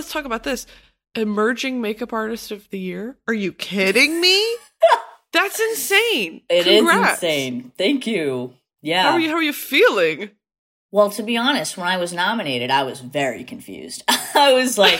let's talk about this. Emerging makeup artist of the year? Are you kidding me? That's insane. It is Congrats. insane. Thank you. Yeah. How are you how are you feeling? Well, to be honest, when I was nominated, I was very confused. I was like,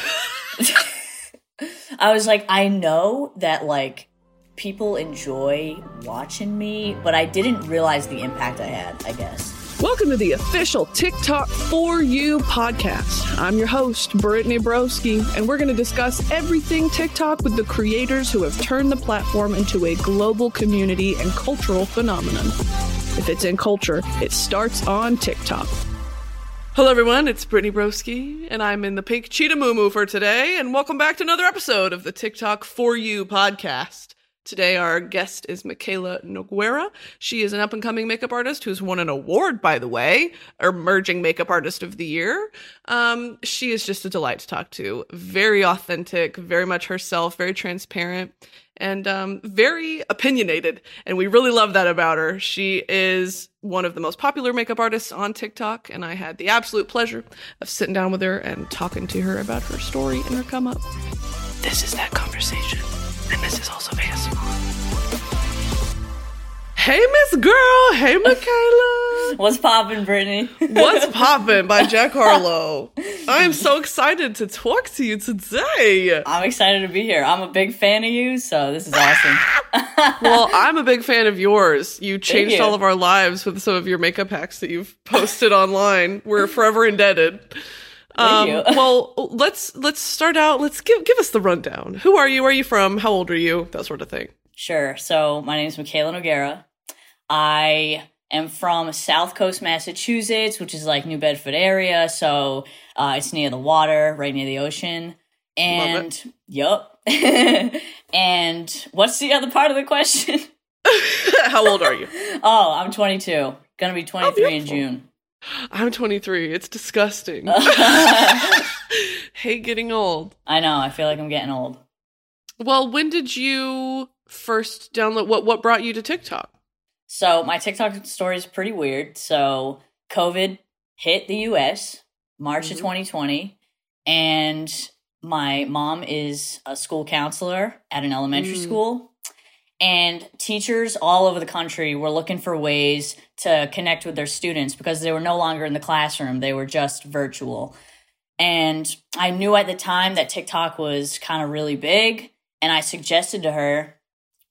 I was like, I know that like people enjoy watching me, but I didn't realize the impact I had, I guess. Welcome to the official TikTok for You podcast. I'm your host, Brittany Broski, and we're going to discuss everything TikTok with the creators who have turned the platform into a global community and cultural phenomenon. If it's in culture, it starts on TikTok. Hello, everyone. It's Brittany Broski, and I'm in the pink cheetah moo for today. And welcome back to another episode of the TikTok for You podcast. Today, our guest is Mikayla Nogueira. She is an up and coming makeup artist who's won an award, by the way, Emerging Makeup Artist of the Year. Um, she is just a delight to talk to. Very authentic, very much herself, very transparent, and um, very opinionated. And we really love that about her. She is one of the most popular makeup artists on TikTok, and I had the absolute pleasure of sitting down with her and talking to her about her story and her come up. This is that conversation. And this is also ASMR. Hey, Miss Girl. Hey, Mikayla. What's poppin', Brittany? What's poppin' by Jack Harlow. I am so excited to talk to you today. I'm excited to be here. I'm a big fan of you, so this is awesome. well, I'm a big fan of yours. You changed you. all of our lives with some of your makeup hacks that you've posted online. We're forever indebted. Um, well, let's let's start out. Let's give give us the rundown. Who are you? Where are you from? How old are you? That sort of thing. Sure. So my name is Mikayla Nogueira. I am from South Coast, Massachusetts, which is like New Bedford area. So uh, it's near the water, right near the ocean. And yup. and what's the other part of the question? How old are you? oh, I'm 22. Gonna be 23 in. June. I'm 23. It's disgusting. Hate getting old. I know. I feel like I'm getting old. Well, when did you first download? What what brought you to TikTok? So my TikTok story is pretty weird. So COVID hit the US March Mhm. of 2020, and my mom is a school counselor at an elementary Mm. school. And teachers all over the country were looking for ways to connect with their students because they were no longer in the classroom, they were just virtual. And I knew at the time that TikTok was kind of really big. And I suggested to her,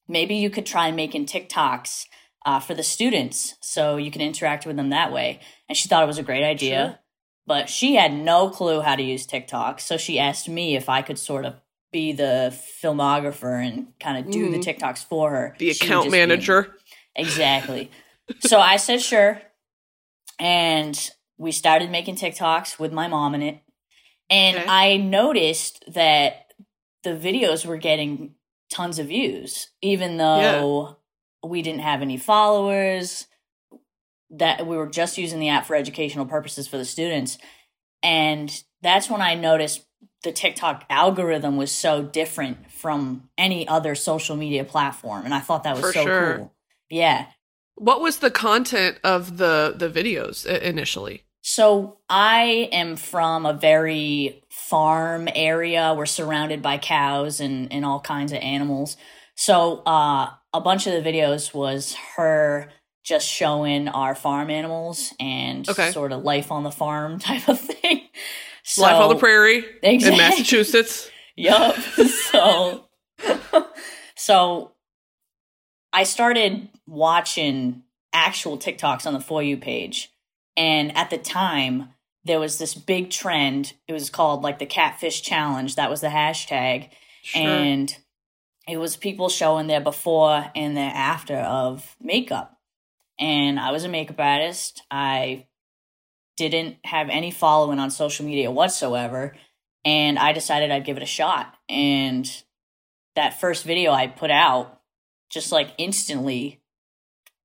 maybe you could try making TikToks uh, for the students so you can interact with them that way. And she thought it was a great idea. Sure. But she had no clue how to use TikTok. So she asked me if I could sort of be the filmographer and kind of do the Mhm. TikToks for her. The She account just be- manager. Exactly. so I said sure. And we started making TikToks with my mom in it. And Okay. I noticed that the videos were getting tons of views, even though we didn't have any followers, that we were just using the app for educational purposes for the students. And that's when I noticed the TikTok algorithm was so different from any other social media platform. And I thought that was For so sure. cool. Yeah. What was the content of the the videos initially? So I am from a very farm area. We're surrounded by cows and, and all kinds of animals. So uh, a bunch of the videos was her just showing our farm animals and Okay. sort of life on the farm type of thing. So, Life on the prairie in Massachusetts. Yup. so, so I started watching actual TikToks on the For You page. And at the time, there was this big trend. It was called like the Catfish Challenge. That was the hashtag. Sure. And it was people showing their before and their after of makeup. And I was a makeup artist. I didn't have any following on social media whatsoever. And I decided I'd give it a shot. And that first video I put out just like instantly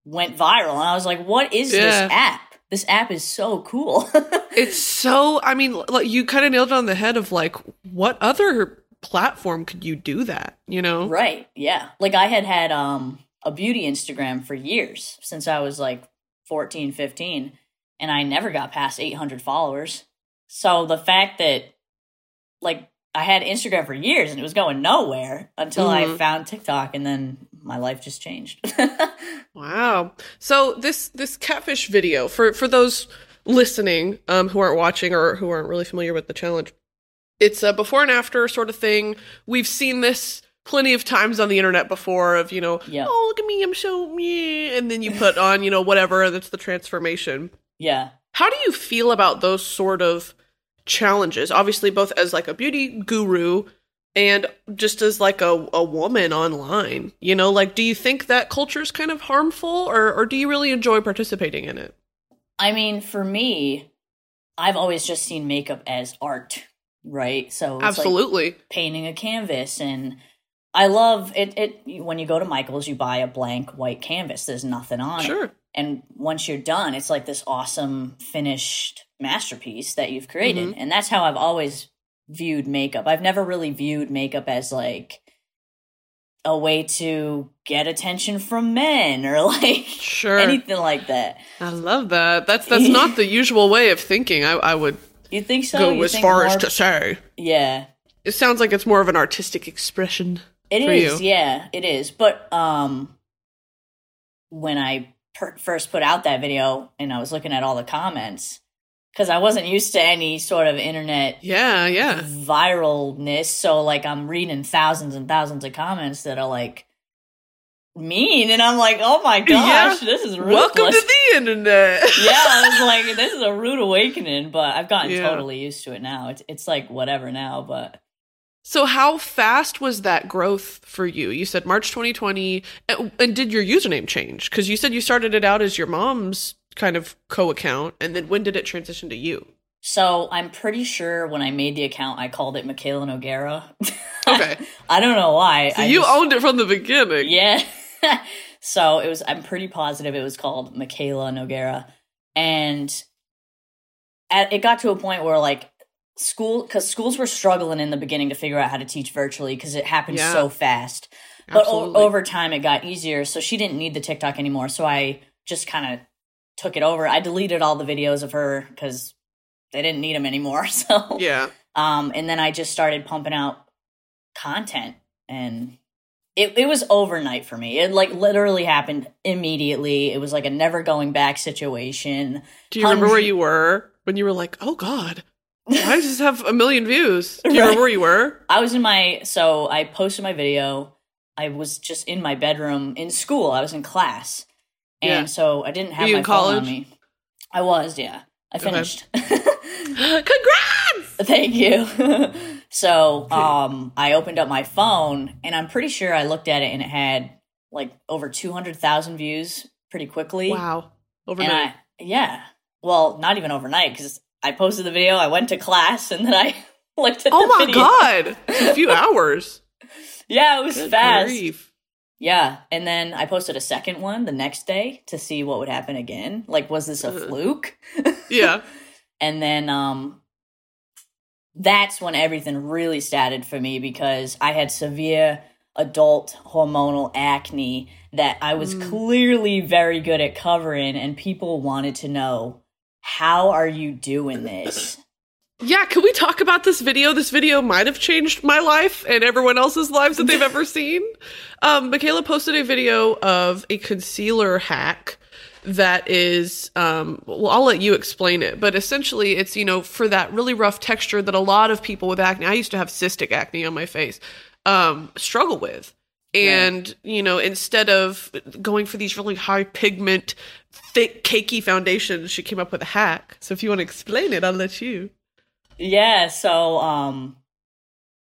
went viral. And I was like, what is Yeah. this app? This app is so cool. it's so. I mean, like you kind of nailed it on the head of like, what other platform could you do that? You know? Right. Yeah. Like I had had um a beauty Instagram for years since I was like 14, 15 and I never got past 800 followers. So the fact that like I had Instagram for years and it was going nowhere until I Mhm. found TikTok and then my life just changed. Wow. So this this catfish video for for those listening um who aren't watching or who aren't really familiar with the challenge. It's a before and after sort of thing. We've seen this plenty of times on the internet before of, you know, Yep. oh, look at me, I'm so me and then you put on, you know, whatever, that's the transformation. Yeah. How do you feel about those sort of challenges? Obviously both as like a beauty guru and just as like a, a woman online you know like do you think that culture is kind of harmful or, or do you really enjoy participating in it I mean, for me, I've always just seen makeup as art, right? So it's like absolutely painting a canvas and I love it it when you go to Michael's you buy a blank white canvas. There's nothing on it. And once you're done, it's like this awesome finished masterpiece that you've created. Mm-hmm. And that's how I've always viewed makeup. I've never really viewed makeup as like a way to get attention from men or like sure anything like that. i love that that's that's not the usual way of thinking i, I would You think so? go You as think far as to say Yeah. it sounds like it's more of an artistic expression It is, you. yeah, it is. But um, when I per- first put out that video and I was looking at all the comments, because I wasn't used to any sort of internet yeah yeah viralness, so like I'm reading thousands and thousands of comments that are like mean, and I'm like, oh my gosh, this is ruthless. welcome to the internet yeah, I was like, this is a rude awakening, but I've gotten Yeah. totally used to it now. It's it's like whatever now, but So how fast was that growth for you? You said March 2020, and and did your username change? Because you said you started it out as your mom's kind of co-account, and then when did it transition to you? So I'm pretty sure when I made the account, I called it Mikayla Nogueira. Okay, I don't know why. so I you just- owned it from the beginning. Yeah. so it was. I'm pretty positive it was called Mikayla Nogueira, and at, it got to a point where like school because schools were struggling in the beginning to figure out how to teach virtually because it happened Yeah. so fast. But o- over time, it got easier. So she didn't need the TikTok anymore. So I just kind of took it over. I deleted all the videos of her because they didn't need them anymore. So Yeah, um, and then I just started pumping out content, and it it was overnight for me. It like literally happened immediately. It was like a never going back situation. do you remember where you were when you were like, "Oh God, does this have a million views?" Do you Right. remember where you were? I was in my so I posted my video. I was just in my bedroom in school. I was in class, and Yeah. so I didn't have my phone on me. I was, yeah. I Okay. finished. Congrats! Thank you. so, um, I opened up my phone and I'm pretty sure I looked at it and it had like over 200,000 views pretty quickly. Wow, overnight. I, yeah. Well, not even overnight because I posted the video, I went to class, and then I looked at oh my video. God, it's a few hours. Yeah, it was Good fast. grief. Yeah. And then I posted a second one the next day to see what would happen again. Like, was this a Uh. fluke? Yeah. and then um that's when everything really started for me because I had severe adult hormonal acne that I was Mm. clearly very good at covering and people wanted to know how are you doing this? Yeah, can we talk about this video? This video might have changed my life and everyone else's lives that they've ever seen. Um, Mikayla posted a video of a concealer hack that is, um, well, I'll let you explain it, but essentially it's, you know, for that really rough texture that a lot of people with acne, I used to have cystic acne on my face, um, struggle with. And, you know, instead of going for these really high pigment, thick, cakey foundations, she came up with a hack. So if you want to explain it, I'll let you. Yeah, so um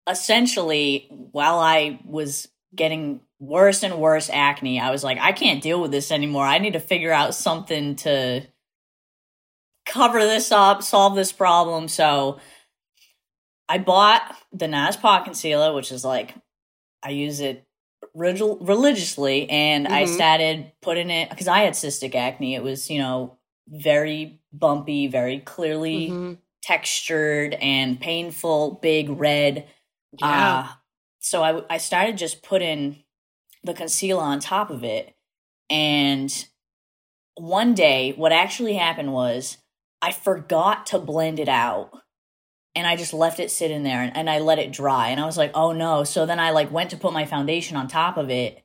essentially while I was getting worse and worse acne, I was like I can't deal with this anymore. I need to figure out something to cover this up, solve this problem. So I bought the NARS pot concealer, which is like I use it relig- religiously and I Mhm. started putting it cuz I had cystic acne. It was, you know, very bumpy, very clearly Mhm. textured and painful, big red. Yeah. Uh, so I, I started just putting the concealer on top of it. And one day, what actually happened was I forgot to blend it out. And I just left it sit in there and, and I let it dry and I was like, "Oh no." So then I like went to put my foundation on top of it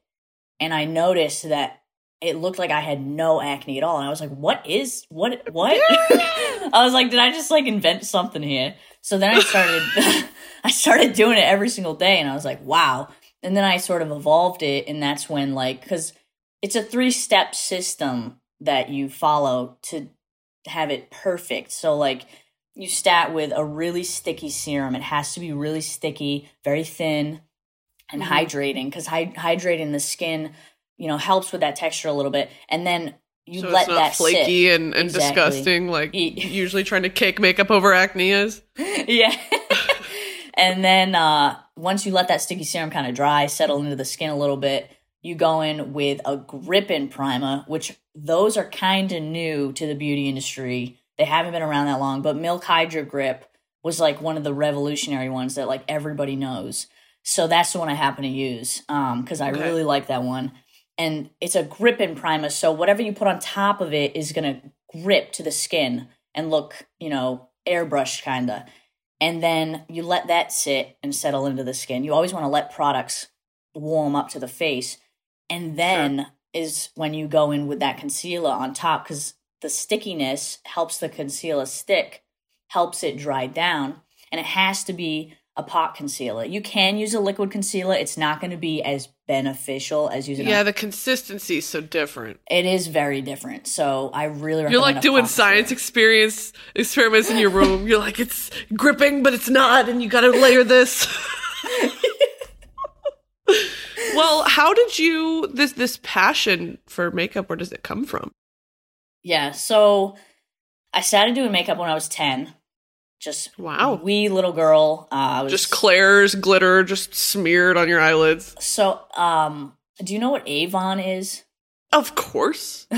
and I noticed that it looked like I had no acne at all and I was like, "What is what what?" I was like, "Did I just like invent something here?" So then I started I started doing it every single day and I was like, "Wow." And then I sort of evolved it and that's when like cuz it's a three-step system that you follow to have it perfect. So like you start with a really sticky serum. It has to be really sticky, very thin, and mm-hmm. hydrating because hy- hydrating the skin, you know, helps with that texture a little bit. And then you so let that flaky sit. and, and Exactly. disgusting like usually trying to cake makeup over acne is. yeah. and then uh, once you let that sticky serum kind of dry, settle into the skin a little bit, you go in with a grip-in primer, which those are kind of new to the beauty industry. They haven't been around that long, but Milk Hydro Grip was like one of the revolutionary ones that like everybody knows. So that's the one I happen to use um, because I Okay. really like that one. And it's a grip-in primer, so whatever you put on top of it is gonna grip to the skin and look, you know, airbrushed kinda. And then you let that sit and settle into the skin. You always want to let products warm up to the face. And then is when you go in with that concealer on top because the stickiness helps the concealer stick, helps it dry down, and it has to be a pot concealer. You can use a liquid concealer. It's not going to be as beneficial as using Yeah, a the consistency is so different. it is very different. So I really recommend You're like doing science experience experiments in your room. You're like it's gripping, but it's not, and you got to layer this. well, how did you this this passion for makeup? Where does it come from? Yeah, so I started doing makeup when I was 10. Just Wow. wee little girl. Uh, I was Just Claire's glitter just smeared on your eyelids. So, um, do you know what Avon is? Of course.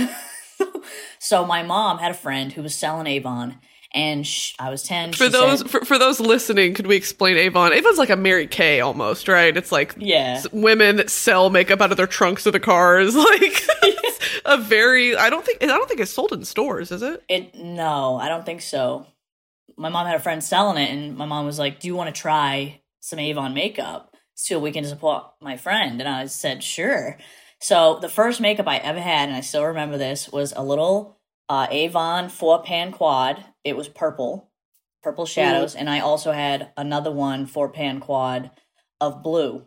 So my mom had a friend who was selling Avon, and sh- I was ten. For those said- for, for those listening, could we explain Avon? Avon's like a Mary Kay almost, right? It's like yeah, women that sell makeup out of their trunks of the cars. Like a very I don't think I don't think it's sold in stores, is it? it. No, I don't think so. My mom had a friend selling it, and my mom was like, "Do you want to try some Avon makeup so we can support my friend?" And I said, "Sure." So the first makeup I ever had, and I still remember this, was a little uh, Avon four pan quad. It was purple, purple shadows, and I also had another one four pan quad of blue.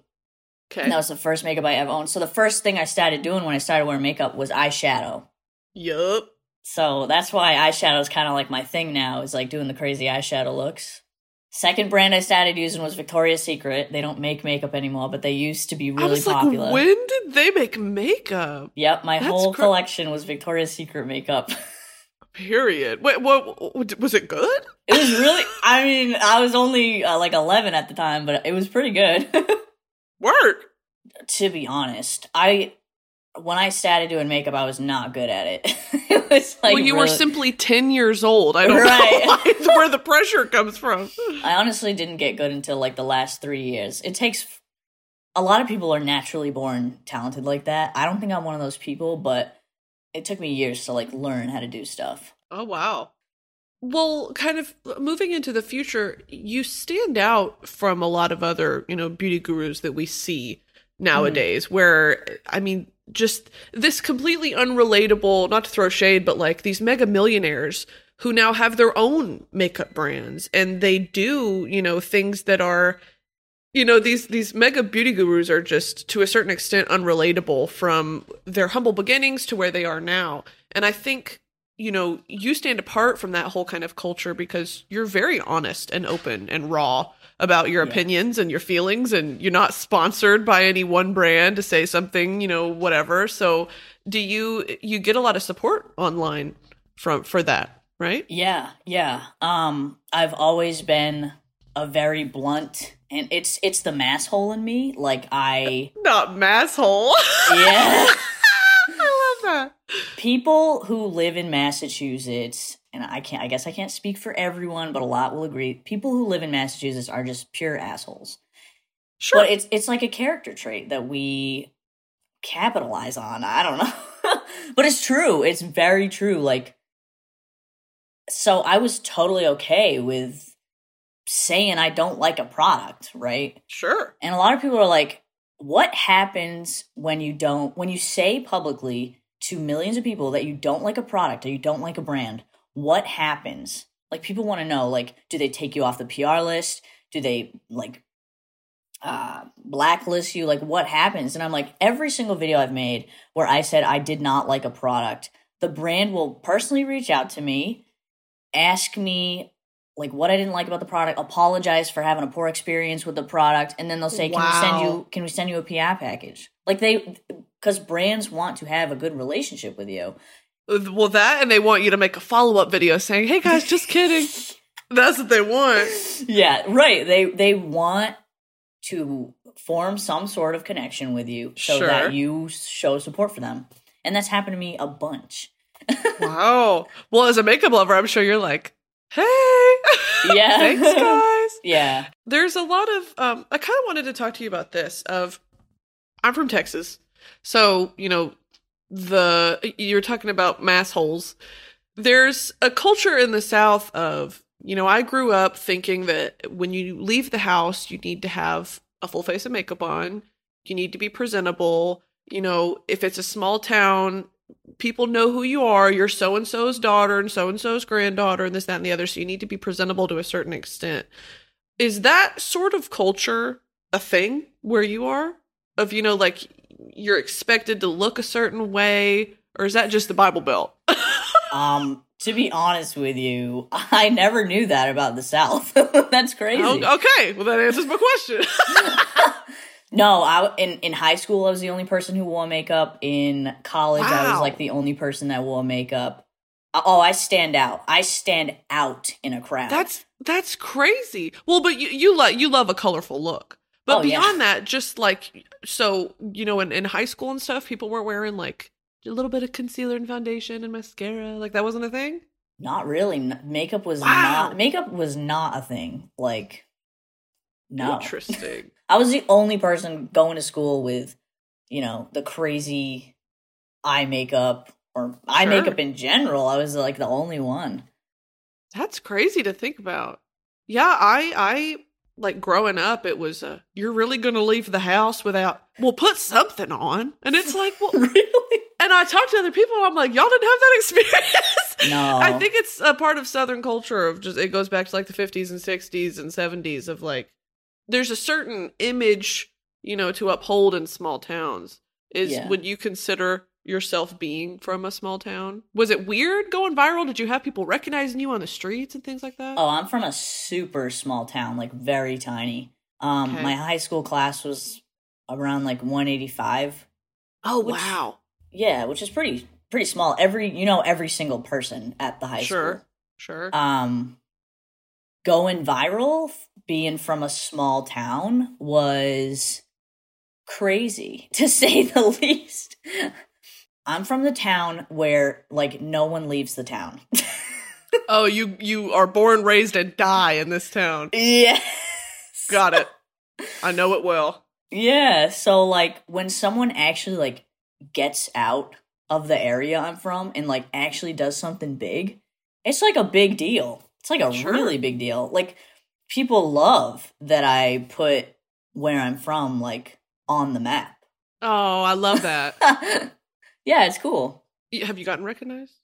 Okay. And that was the first makeup I ever owned. So the first thing I started doing when I started wearing makeup was eyeshadow. Yup. So that's why eyeshadow is kind of like my thing now, is like doing the crazy eyeshadow looks. Second brand I started using was Victoria's Secret. They don't make makeup anymore, but they used to be I really was popular. like, when did they make makeup? Yep, my That's whole cra- collection was Victoria's Secret makeup. Period. Wait, what, what was it good? it was really, I mean, I was only uh, like 11 at the time, but it was pretty good. Work. to be honest, I when I started doing makeup, I was not good at it. it was like well, you were simply 10 years old. I don't Right. know why, where the pressure comes from. I honestly didn't get good until like the last three years. It takes a lot of people are naturally born talented like that. I don't think I'm one of those people, but it took me years to like learn how to do stuff. Oh, wow. Well, kind of moving into the future, you stand out from a lot of other, you know, beauty gurus that we see mm-hmm. nowadays, where, I mean, just this completely unrelatable, not to throw shade, but like these mega millionaires who now have their own makeup brands and they do, you know, things that are you know these these mega beauty gurus are just to a certain extent unrelatable from their humble beginnings to where they are now. And i think you know you stand apart from that whole kind of culture because you're very honest and open and raw about your Yeah. opinions and your feelings and you're not sponsored by any one brand to say something you know whatever so do you you get a lot of support online from for that right Yeah, yeah. Um, I've always been a very blunt, and it's it's the mass hole in me. Like I, not masshole yeah. i love that people who live in Massachusetts, and I can't, I guess I can't speak for everyone, but a lot will agree. People who live in Massachusetts are just pure assholes. sure But it's it's like a character trait that we capitalize on. I don't know. but it's true. It's very true. Like so I was totally okay with saying I don't like a product, right? Sure. And a lot of people are like, what happens when you don't, when you say publicly to millions of people that you don't like a product or you don't like a brand? What happens? Like, people want to know, like, do they take you off the PR list? Do they, like, uh, blacklist you? Like, what happens? And I'm like, every single video I've made where I said I did not like a product, the brand will personally reach out to me, ask me like what I didn't like about the product, apologize for having a poor experience with the product, and then they'll say, "Can we send you? Can we send you a PR package?" Like they, because brands want to have a good relationship with you. Well, that and they want you to make a follow up video saying, "Hey guys, just kidding." That's what they want. Yeah, right. They they want to form some sort of connection with you so Sure. that you show support for them, and that's happened to me a bunch. Wow. Well, as a makeup lover, I'm sure you're like, "Hey, Yeah. thanks, guys." Yeah. There's a lot of um I kind of wanted to talk to you about this of I'm from Texas. So, you know, the you're talking about mass holes. There's a culture in the South of, you know, I grew up thinking that when you leave the house, you need to have a full face of makeup on. You need to be presentable. You know, if it's a small town, people know who you are. You're so and so's daughter and so and so's granddaughter and this, that, and the other. So you need to be presentable to a certain extent. Is that sort of culture a thing where you are? Of, you know, like you're expected to look a certain way? Or is that just the Bible Belt? Um, to be honest with you, I never knew that about the South. That's crazy. Oh, okay. Well, that answers my question. No, I in in high school I was the only person who wore makeup. In college, I was like the only person that wore makeup. Uh, Oh, I stand out. I stand out in a crowd. That's that's crazy. Well, but you you love you love a colorful look. But Oh, yeah. beyond that, just like so, you know, in, in high school and stuff, people were wearing like a little bit of concealer and foundation and mascara. Like that wasn't a thing. not really. Makeup was Wow. not makeup was not a thing. Like no. Interesting. I was the only person going to school with, you know, the crazy eye makeup or eye Sure. makeup in general. I was like the only one. That's crazy to think about. Yeah, I I like growing up it was a you're really going to leave the house without well put something on. And it's like, well, really? and I talk to other people and I'm like, y'all didn't have that experience. No. I think it's a part of Southern culture of just it goes back to like the 50s and 60s and 70s of like there's a certain image, you know, to uphold in small towns. Is Yeah. would you consider yourself being from a small town? Was it weird going viral? Did you have people recognizing you on the streets and things like that? Oh, I'm from a super small town, like very tiny. Um, Okay. my high school class was around like 185. Oh, which- wow. Yeah, which is pretty pretty small. Every you know every single person at the high school. Sure. Sure. Um, going viral, being from a small town was crazy to say the least. I'm from the town where like no one leaves the town. oh, you you are born, raised, and die in this town. yes. Got it. I know it well. Yeah, so like when someone actually like gets out of the area I'm from and like actually does something big, it's like a big deal. It's like a Sure. really big deal. Like people love that I put where I'm from like on the map. Oh, I love that. yeah, it's cool. Have you gotten recognized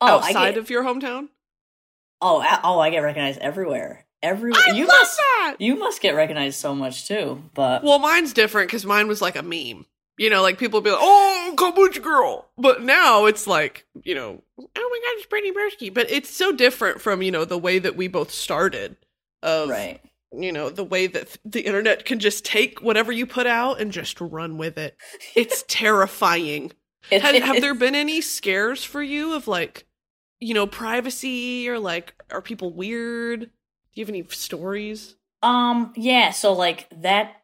Oh, I outside get, of your hometown? oh, a- oh, I get recognized everywhere. Everywhere. I you love must that. you must get recognized so much too. But Well, mine's different because mine was like a meme. You know, like people would be like, "Oh, kombucha girl," but now it's like, you know, "Oh my god, it's Brittany Broski." But it's so different from you know the way that we both started. Of right. you know the way that th- the internet can just take whatever you put out and just run with it. It's terrifying. It Have, have there been any scares for you of like, you know, privacy or like, are people weird? Do you have any stories? Um, yeah, so like that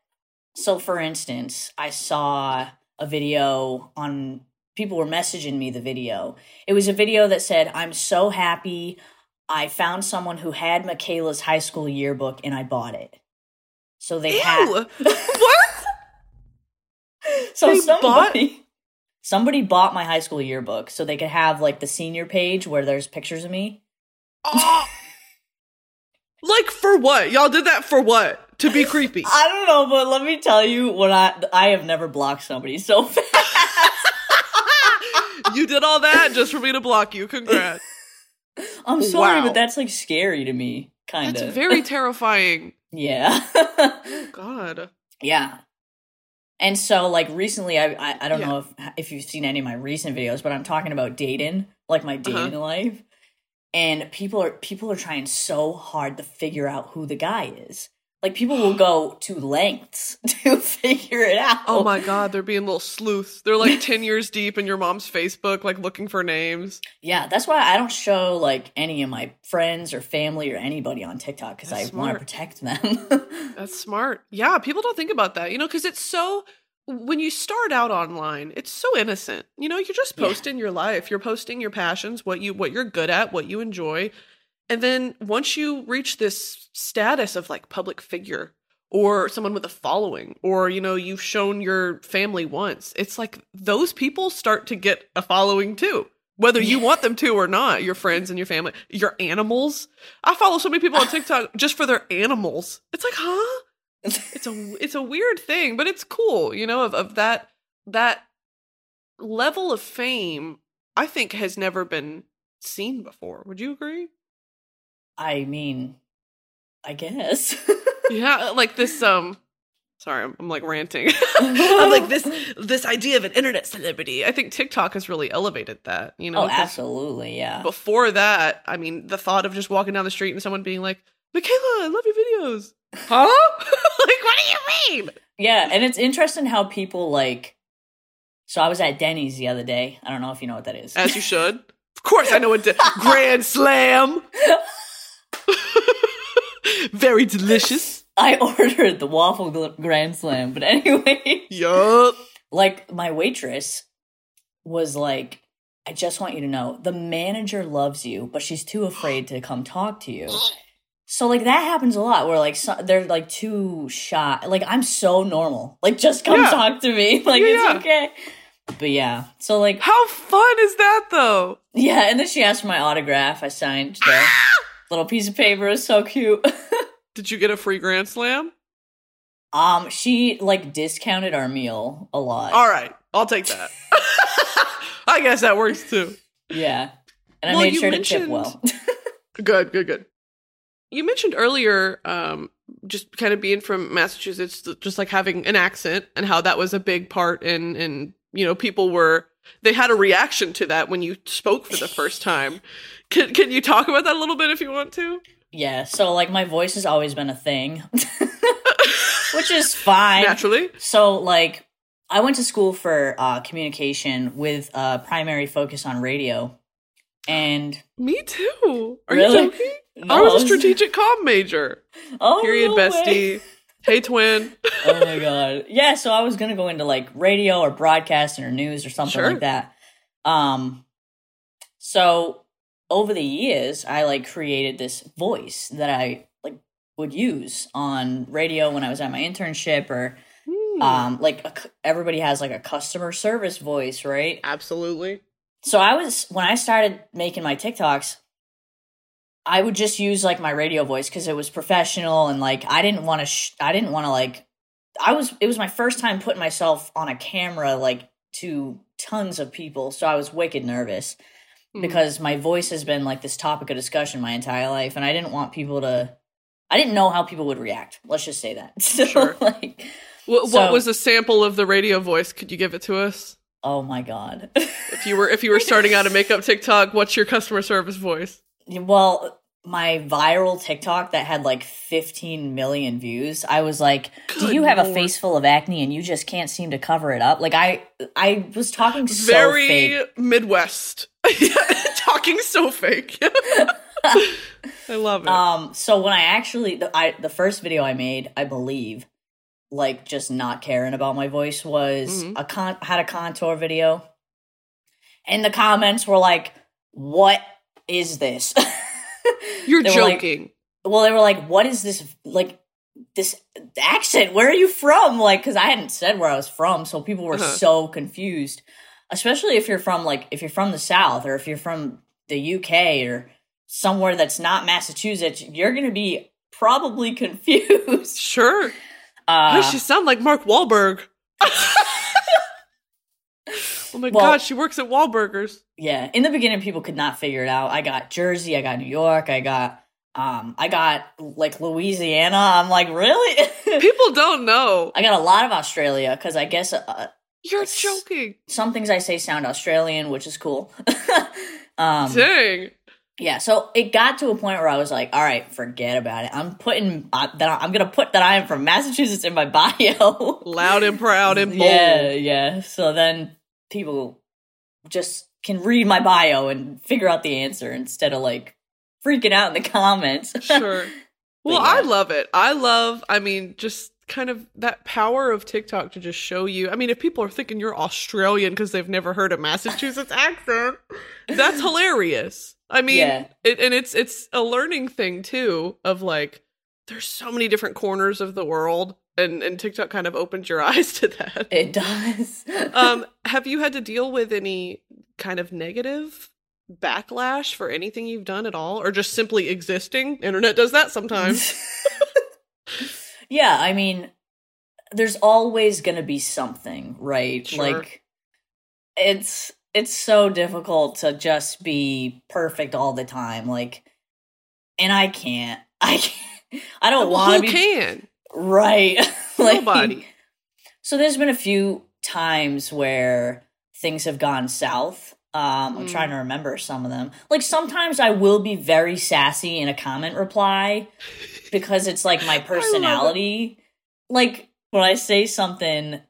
so for instance, I saw a video on people were messaging me the video. It was a video that said, I'm so happy I found someone who had Mikayla's high school yearbook and I bought it. So they Ew! had what? so They somebody somebody bought my high school yearbook so they could have like the senior page where there's pictures of me. Oh, Like for what? Y'all did that for what? To be creepy. I don't know, but let me tell you when I I have never blocked somebody so fast. you did all that just for me to block you. Congrats. I'm sorry, Wow. but that's like scary to me, kind That's of. very terrifying. yeah. Oh God. yeah. And so like recently I I, I don't Yeah. know if if you've seen any of my recent videos, but I'm talking about dating, like my Uh-huh. dating life. And people are people are trying so hard to figure out who the guy is. Like people will go to lengths to figure it out. Oh my God. They're being little sleuths. They're like ten years deep in your mom's Facebook, like looking for names. Yeah, that's why I don't show like any of my friends or family or anybody on TikTok because I want to protect them. That's smart. Yeah, people don't think about that, you know, because it's so. When you start out online, it's so innocent. You know, you're just Yeah. posting your life. You're posting your passions, what you what you're good at, what you enjoy. And then once you reach this status of like public figure or someone with a following or you know, you've shown your family once, it's like those people start to get a following too. Whether you want them to or not, your friends and your family, your animals. I follow so many people on TikTok just for their animals. It's like, huh? It's a it's a weird thing, but it's cool, you know, of, of that that level of fame I think has never been seen before. Would you agree? I mean, I guess. Yeah, like this um sorry, I'm, I'm like ranting. I'm like this this idea of an internet celebrity. I think TikTok has really elevated that, you know. oh, absolutely, yeah. Before that, I mean, the thought of just walking down the street and someone being like, "Mikayla, I love your videos." Huh? like what do you mean? Yeah, and it's interesting how people like. So I was at Denny's the other day. I don't know if you know what that is. As you should. Of course, I know what. De- Grand Slam. Very delicious. I ordered the waffle gl- grand slam, but anyway, Yup. like my waitress was like, "I just want you to know, the manager loves you, but she's too afraid to come talk to you." So like that happens a lot where like so, they're like too shy. Like I'm so normal. Like just come Yeah. talk to me. Like Yeah, it's yeah. okay. But yeah. So like How fun is that, though? yeah, and then she asked for my autograph. I signed the little piece of paper. It was so cute. Did you get a free Grand Slam? um, she like discounted our meal a lot. All right, I'll take that. I guess that works too. Yeah. And I Well, made you sure to tip well. Good, good, good. You mentioned earlier, um, just kind of being from Massachusetts, just like having an accent, and how that was a big part in, in you know, people were they had a reaction to that when you spoke for the first time. Can can you talk about that a little bit if you want to? yeah, so like my voice has always been a thing. Which is fine. Naturally, So like I went to school for uh communication with a primary focus on radio. And me too. Are Really? you joking? No, I was a strategic comm major. Oh, Period, no way. bestie. Hey, twin. oh my god. Yeah, so I was gonna go into like radio or broadcasting or news or something Sure. like that. Um so over the years I like created this voice that I like would use on radio when I was at my internship or Hmm, um like a everybody has like a customer service voice, right? absolutely. So I was when I started making my TikToks, I would just use like my radio voice because it was professional and like I didn't want to. Sh- I didn't want to like. I was. It was my first time putting myself on a camera like to tons of people, so I was wicked nervous Hmm. because my voice has been like this topic of discussion my entire life, and I didn't want people to. I didn't know how people would react. Let's just say that. So, Sure. like, What, So- what was a sample of the radio voice? Could you give it to us? oh my god. If you were if you were starting out a makeup TikTok, what's your customer service voice? Well, my viral TikTok that had like 15 million views, I was like, "Do you have a face full of acne and you just can't seem to cover it up?" Like I I was talking so fake. Very fake. Midwest. Talking so fake. I love it. Um so when I actually the I the first video I made, I believe, like just not caring about my voice was Mhm. a con had a contour video. And the comments were like, "What is this?" You're were like- joking. well they were like what is this like this accent where are you from like because i hadn't said where i was from so people were Uh-huh. so confused especially if you're from like if you're from the south or if you're from the uk or somewhere that's not massachusetts you're gonna be probably confused. Sure. Uh, she sound like Mark Wahlberg. oh my Well- god, she works at Wahlburgers. yeah, in the beginning, people could not figure it out. I got Jersey, I got New York, I got um, I got like Louisiana. I'm like, really? People don't know. I got a lot of Australia because I guess uh, You're joking. some things I say sound Australian, which is cool. um, Dang. yeah, so it got to a point where I was like, all right, forget about it. I'm putting uh, that I'm gonna put that I am from Massachusetts in my bio. Loud and proud and bold. Yeah, yeah. So then people just can read my bio and figure out the answer instead of like freaking out in the comments. Sure. Well, But I love it. I love, I mean, just kind of that power of TikTok to just show you. I mean, if people are thinking you're Australian because they've never heard a Massachusetts accent, that's hilarious. I mean, Yeah. it, and it's it's a learning thing too of like there's so many different corners of the world and and TikTok kind of opened your eyes to that. it does. um have you had to deal with any kind of negative backlash for anything you've done at all or just simply existing? Internet does that sometimes. yeah, I mean, there's always going to be something, right? Sure. Like it's it's so difficult to just be perfect all the time like and I can't. I can't, I don't want to be can? Right. like, Nobody. So there's been a few times where things have gone south. Um, I'm Mm. trying to remember some of them. Like sometimes I will be very sassy in a comment reply because it's like my personality. Like when I say something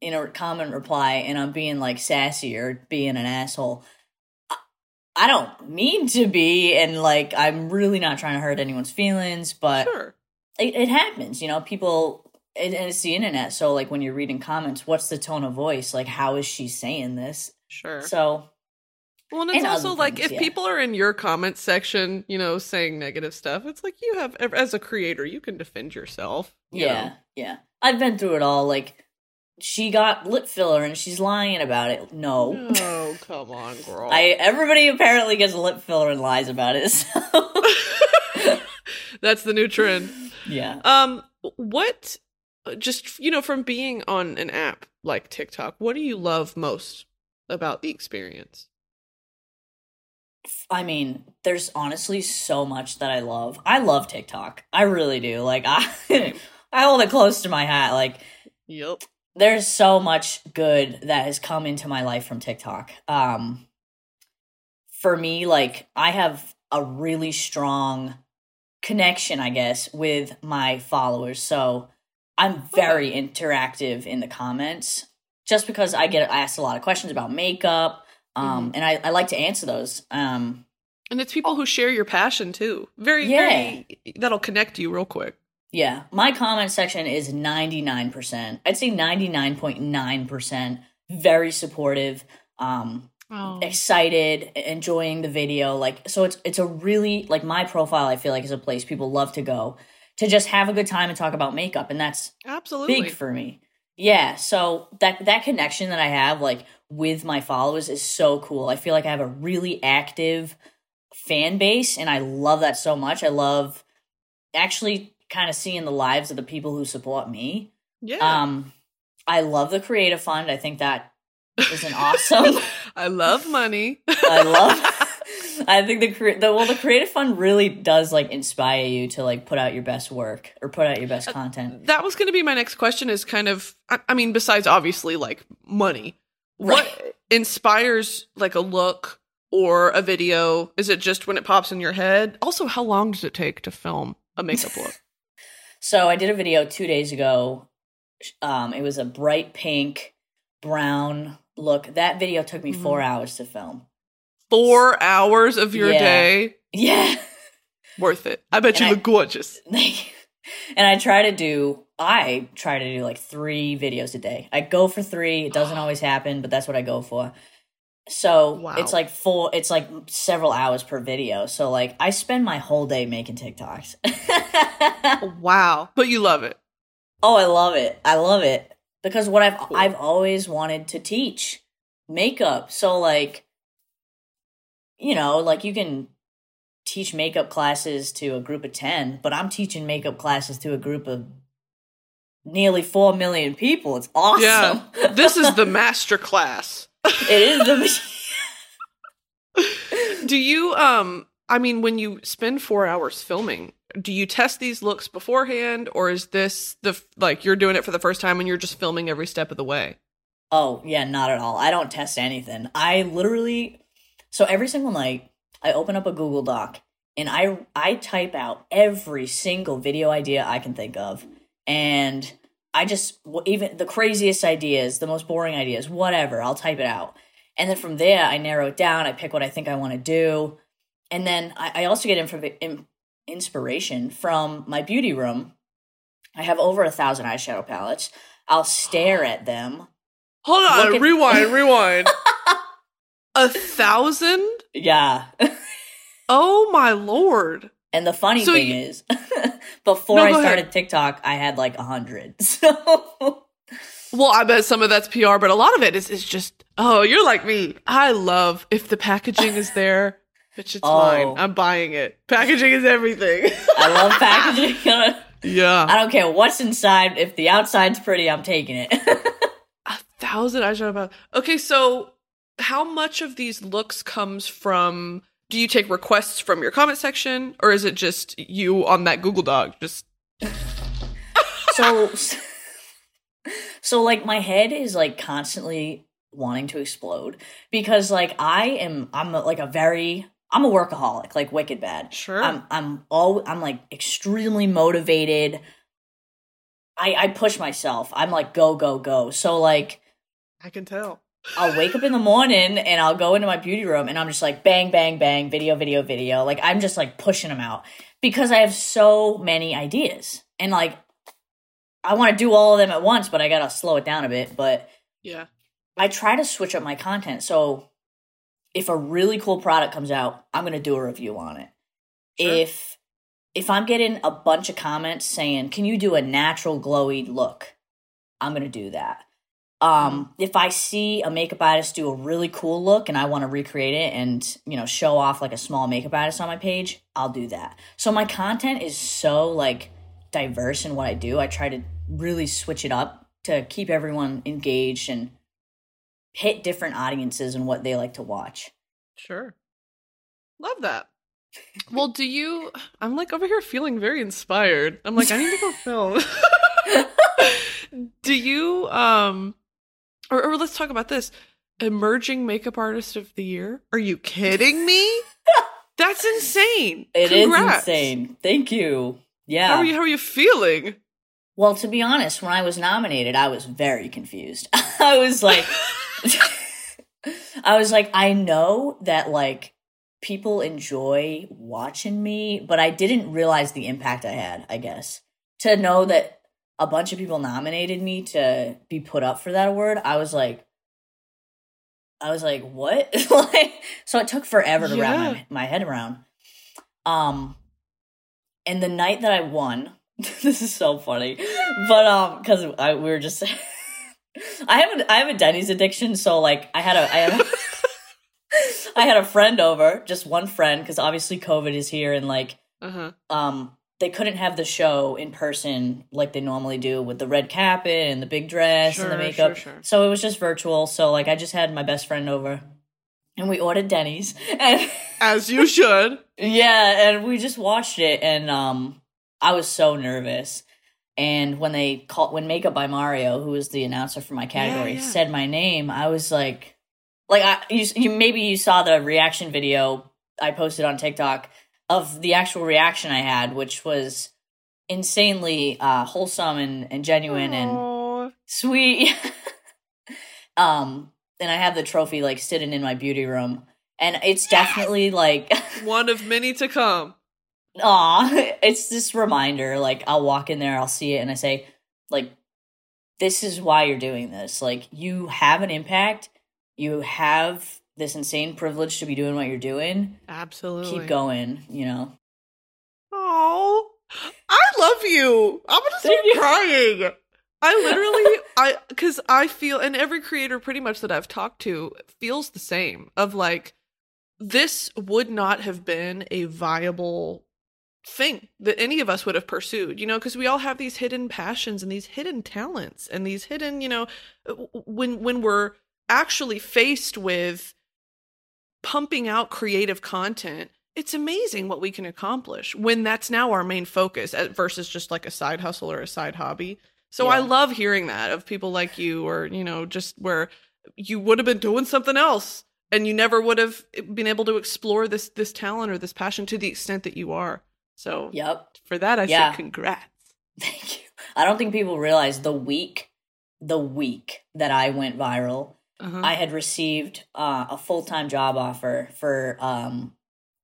in a comment reply and I'm being like sassy or being an asshole, I- I don't mean to be, and like I'm really not trying to hurt anyone's feelings, but Sure. It, it happens you know people and, and it's the internet so like when you're reading comments what's the tone of voice like how is she saying this Sure. so well, and it's and also other like if yeah. people are in your comment section, you know, saying negative stuff, it's like you have as a creator, you can defend yourself. you yeah know? yeah i've been through it all like she got lip filler and she's lying about it no Oh, come on, girl. i everybody apparently gets lip filler and lies about it so That's the new trend. yeah Um, what? Just you know, from being on an app like TikTok, what do you love most about the experience? I mean, there's honestly so much that I love. I love TikTok. I really do. Like I I hold it close to my hat. Like Yep. there's so much good that has come into my life from TikTok. Um for me like I have a really strong connection, I guess, with my followers. So I'm very interactive in the comments just because I get asked a lot of questions about makeup um and I, I like to answer those. Um And it's people who share your passion too. Very, Yeah. very. That'll connect you real quick. Yeah, my comment section is 99%. I'd say 99.9% very supportive, um Oh, excited, enjoying the video. Like so it's it's a really like my profile I feel like is a place people love to go to just have a good time and talk about makeup and that's absolutely. big for me. Yeah, so that that connection that I have like with my followers is so cool. I feel like I have a really active fan base and I love that so much. I love actually kind of seeing the lives of the people who support me. yeah. Um I love the Creative Fund. I think that is an awesome. I love money. I love I think the, the well the Creative Fund really does like inspire you to like put out your best work or put out your best content. that was going to be my next question. Is kind of. I, I mean, besides obviously like money, what inspires like a look or a video? Is it just when it pops in your head? Also, how long does it take to film a makeup look? So I did a video two days ago. Um, it was a bright pink, brown look. That video took me mm-hmm. four hours to film. Four hours of your Yeah. day, Yeah. worth it. I bet And you I- look gorgeous. and I try to do I try to do like three videos a day. I go for three. It doesn't always happen, but that's what I go for. So Wow. it's like four it's like several hours per video. So like I spend my whole day making TikToks. Wow, but you love it. Oh, I love it. I love it because what I've Cool. I've always wanted to teach makeup. So like you know, like you can teach makeup classes to a group of 10, but I'm teaching makeup classes to a group of nearly 4 million people. It's awesome. Yeah. this is the master class. it is the Do you um I mean when you spend 4 hours filming, do you test these looks beforehand or is this the like you're doing it for the first time and you're just filming every step of the way? Oh, yeah, not at all. I don't test anything. I literally so every single night I open up a Google Doc and I I type out every single video idea I can think of and I just even the craziest ideas, the most boring ideas, whatever, I'll type it out. And then from there I narrow it down, I pick what I think I want to do. And then I, I also get inf- inspiration from my beauty room. I have over a thousand eyeshadow palettes. I'll stare at them. Hold on, at- rewind, rewind. a thousand? Yeah. oh my lord. And the funny so thing you- is, before no, I started ahead. TikTok, I had like a hundred. So Well, I bet some of that's PR, but a lot of it is, is just, oh, you're like me. I love if the packaging is there, bitch, it's oh. mine. I'm buying it. Packaging is everything. I love packaging. yeah. I don't care what's inside. If the outside's pretty, I'm taking it. a thousand eyeshadow about. Okay, so how much of these looks comes from do you take requests from your comment section or is it just you on that Google Doc just so so like my head is like constantly wanting to explode because like I am I'm like a very I'm a workaholic like wicked bad. Sure. I'm I'm all I'm like extremely motivated. I I push myself. I'm like go go go. So like I can tell. I'll wake up in the morning and I'll go into my beauty room and I'm just like bang, bang, bang, video, video, video. Like I'm just like pushing them out because I have so many ideas. And like I want to do all of them at once, but I gotta slow it down a bit. But yeah, I try to switch up my content. So if a really cool product comes out, I'm gonna do a review on it. Sure. If if I'm getting a bunch of comments saying, "Can you do a natural glowy look?" I'm gonna do that. Um, if I see a makeup artist do a really cool look and I want to recreate it and, you know, show off like a small makeup artist on my page, I'll do that. So my content is so like diverse in what I do. I try to really switch it up to keep everyone engaged and hit different audiences and what they like to watch. Sure. Love that. Well, do you I'm like over here feeling very inspired. I'm like I need to go film. do you um or, or let's talk about this. Emerging makeup artist of the year? Are you kidding me? That's insane. It Congrats. is insane. Thank you. Yeah. How are you how are you feeling? Well, to be honest, when I was nominated, I was very confused. I was like I was like I know that like people enjoy watching me, but I didn't realize the impact I had, I guess. To know that a bunch of people nominated me to be put up for that award, I was like, I was like, what? like, so it took forever to yeah. wrap my, my head around. Um, and the night that I won, this is so funny, but um, because I we were just, I have a I have a Denny's addiction, so like I had a I had a, I had a friend over, just one friend, because obviously COVID is here, and like, uh-huh. um, they couldn't have the show in person like they normally do with the red carpet and the big dress sure, and the makeup. Sure, sure. So it was just virtual. So like I just had my best friend over and we ordered Denny's and as you should. yeah, and we just watched it and um I was so nervous. And when they called when Makeup by Mario, who was the announcer for my category, yeah, yeah. said my name, I was like like I you, you maybe you saw the reaction video I posted on TikTok of the actual reaction I had, which was insanely uh, wholesome and, and genuine Aww. and sweet. um, and I have the trophy like sitting in my beauty room, and it's definitely like one of many to come. Aw, it's this reminder. Like I'll walk in there, I'll see it, and I say, like, this is why you're doing this. Like you have an impact. You have this insane privilege to be doing what you're doing. Absolutely. Keep going, you know. Oh, I love you. I'm gonna start crying. I literally, I, because I feel, and every creator pretty much that I've talked to feels the same of like, this would not have been a viable thing that any of us would have pursued, you know, because we all have these hidden passions and these hidden talents and these hidden, you know, when when we're actually faced with pumping out creative content, it's amazing what we can accomplish when that's now our main focus uh, versus just like a side hustle or a side hobby. So I love hearing that of people like you or, you know, just where you would have been doing something else and you never would have been able to explore this this talent or this passion to the extent that you are. So Yep. for that I Yeah. say congrats. Thank you. I don't think people realize the week, the week that I went viral, Uh-huh. I had received uh, a full time job offer for um,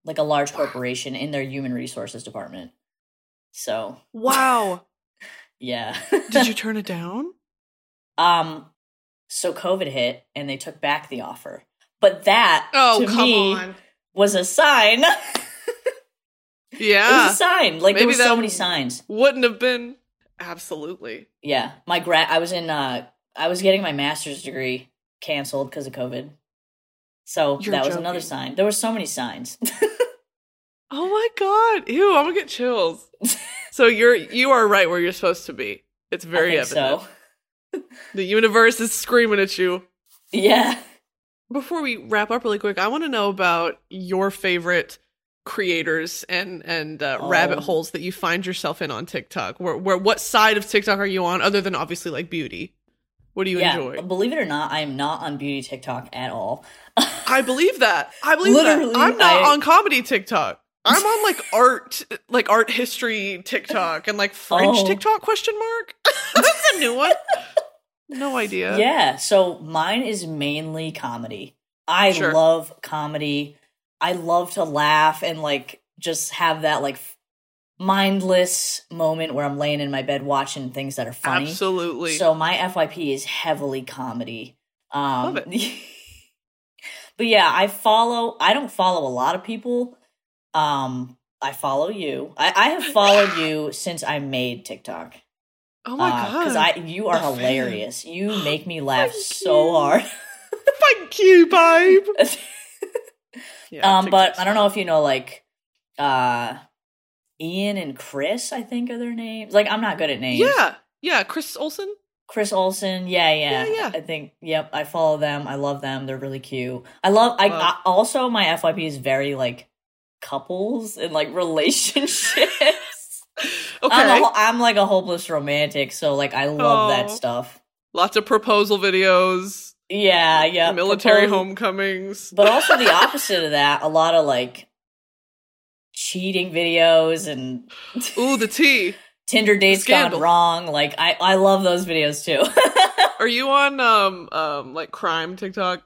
like a large corporation in their human resources department. So wow. yeah. Did you turn it down? um, so COVID hit and they took back the offer, but that Oh, to come me on. was a sign. It was Yeah. a sign. Like Maybe there were so many signs. Wouldn't have been absolutely. Yeah, my grad. I was in. uh I was getting my master's degree canceled because of COVID. So You're that was another sign. There were so many signs. Oh my god. Ew, I'm gonna get chills. so you're you are right where you're supposed to be. It's very evident. so. The universe is screaming at you. Yeah. Before we wrap up really quick, I want to know about your favorite creators and and uh, Oh. rabbit holes that you find yourself in on TikTok. Where where what side of TikTok are you on other than obviously like beauty? What do you yeah. enjoy? Believe it or not, I am not on beauty TikTok at all. I believe that. I believe Literally, that. I'm not I- on comedy TikTok. I'm on like art, like art history TikTok and like French Oh. TikTok question mark. That's a new one. No idea. Yeah. So mine is mainly comedy. I Sure. love comedy. I love to laugh and like just have that like mindless moment where I'm laying in my bed watching things that are funny. Absolutely. So my FYP is heavily comedy. Um, Love but yeah, I follow. I don't follow a lot of people. Um, I follow you. I, I have followed you since I made TikTok. oh my god. Because I you are A fan. hilarious. You make me laugh Thank so you. hard. Thank you, babe. Yeah, um, but I don't know if you know like uh Ian and Chris, I think are their names. Like I'm not good at names. Yeah, yeah. Chris Olsen. Chris Olsen, yeah, yeah, Yeah, yeah. I think, yep, I follow them. I love them. They're really cute. I love. I. I also my FYP is very like couples and like relationships. Okay. I'm, a, I'm like a hopeless romantic, so like I love that stuff. Lots of proposal videos. Yeah, yeah. military homecomings. but also the opposite of that. A lot of like cheating videos and Ooh, the tea. Tinder dates Scandal. gone wrong. Like I, I love those videos too. Are you on um um like crime TikTok,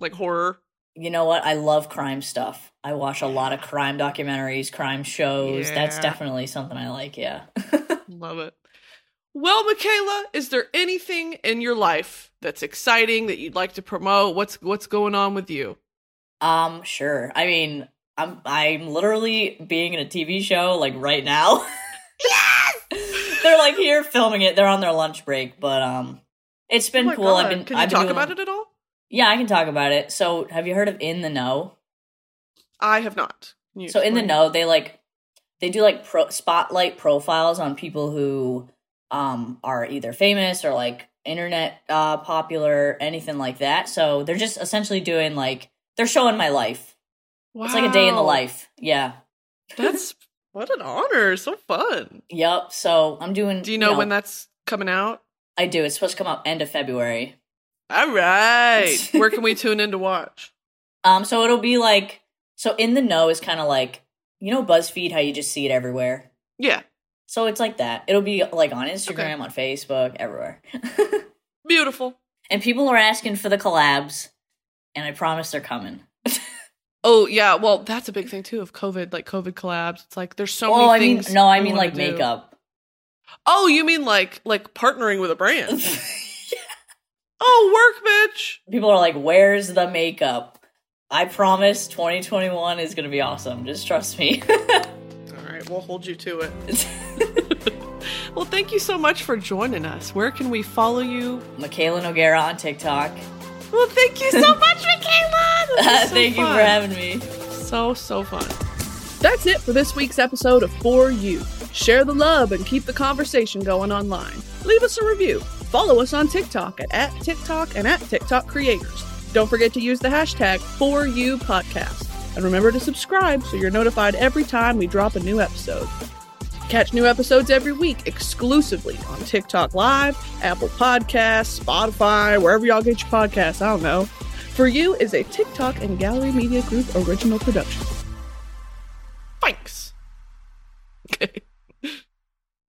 like horror? you know what? I love crime stuff. I watch a lot of crime documentaries, crime shows. That's definitely something I like. Yeah. Love it. Well, Mikayla, is there anything in your life that's exciting that you'd like to promote? What's what's going on with you? um. Sure. I mean, I'm I'm literally being in a TV show like right now. Yes! They're like here filming it. They're on their lunch break, but um, it's been oh cool. God. I've been. Can you I've talk doing- about it at all? Yeah, I can talk about it. So, have you heard of In the Know? I have not. So in the know, they like they do like pro- spotlight profiles on people who um are either famous or like internet uh popular, anything like that. So they're just essentially doing like they're showing my life. It's like a day in the life. Yeah. That's what an honor. So fun. Yep. So I'm doing Do you know, when that's coming out? I do. It's supposed to come out end of February. All right. Where can we tune in to watch? Um so it'll be like so in the know is kind of like you know BuzzFeed how you just see it everywhere. Yeah. So it's like that. It'll be like on Instagram, on Facebook, everywhere. Beautiful. And people are asking for the collabs, and I promise they're coming. Oh yeah, well that's a big thing too of COVID, like COVID collabs. It's like there's so oh, I many mean, things. no, I mean like do. makeup. Oh, you mean like like partnering with a brand? oh, work, bitch. people are like, "Where's the makeup?" I promise, 2021 is gonna be awesome. Just trust me. All right, we'll hold you to it. well, thank you so much for joining us. Where can we follow you? Mikayla Nogueira on TikTok. Well, thank you so much, Mikayla. This uh, so Thank you for having me. So, so fun. That's it for this week's episode of For You. Share the love and keep the conversation going online. Leave us a review. Follow us on TikTok at, at TikTok and at TikTok Creators. Don't forget to use the hashtag For You Podcast. And remember to subscribe so you're notified every time we drop a new episode. Catch new episodes every week exclusively on TikTok Live, Apple Podcasts, Spotify, wherever y'all get your podcasts. I don't know. For You is a TikTok and Gallery Media Group original production. Thanks.